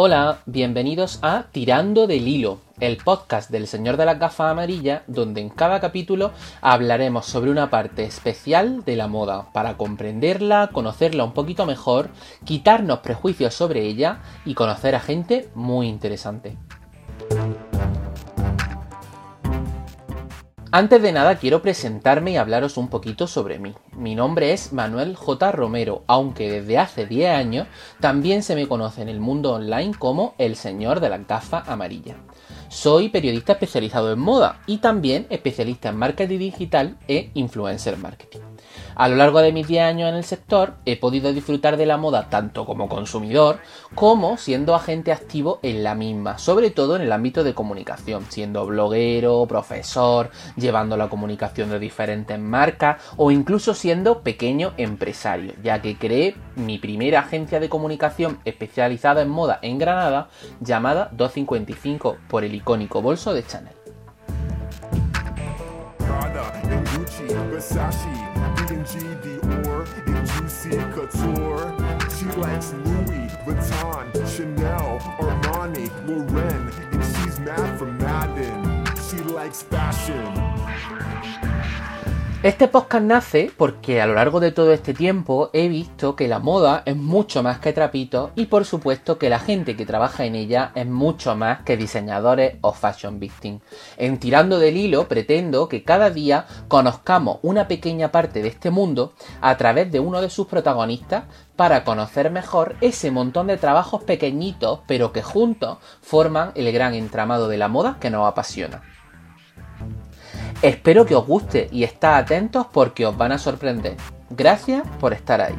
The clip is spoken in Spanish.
Hola, bienvenidos a Tirando del Hilo, el podcast del Señor de las Gafas Amarillas, donde en cada capítulo hablaremos sobre una parte especial de la moda, para comprenderla, conocerla un poquito mejor, quitarnos prejuicios sobre ella y conocer a gente muy interesante. Antes de nada quiero presentarme y hablaros un poquito sobre mí. Mi nombre es Manuel J. Romero, aunque desde hace 10 años también se me conoce en el mundo online como el señor de la gafa amarilla. Soy periodista especializado en moda y también especialista en marketing digital e influencer marketing. A lo largo de mis 10 años en el sector he podido disfrutar de la moda tanto como consumidor como siendo agente activo en la misma, sobre todo en el ámbito de comunicación, siendo bloguero, profesor, llevando la comunicación de diferentes marcas o incluso siendo pequeño empresario, ya que creé mi primera agencia de comunicación especializada en moda en Granada llamada 255 por el icónico bolso de Chanel. Gucci, Versace, B&G, Dior, and Juicy Couture. She likes Louis Vuitton, Chanel, Armani, Lauren, and she's mad for Madden. She likes fashion. Este podcast nace porque a lo largo de todo este tiempo he visto que la moda es mucho más que trapito y por supuesto que la gente que trabaja en ella es mucho más que diseñadores o fashion victim. En Tirando del Hilo pretendo que cada día conozcamos una pequeña parte de este mundo a través de uno de sus protagonistas para conocer mejor ese montón de trabajos pequeñitos pero que juntos forman el gran entramado de la moda que nos apasiona. Espero que os guste y estad atentos porque os van a sorprender. Gracias por estar ahí.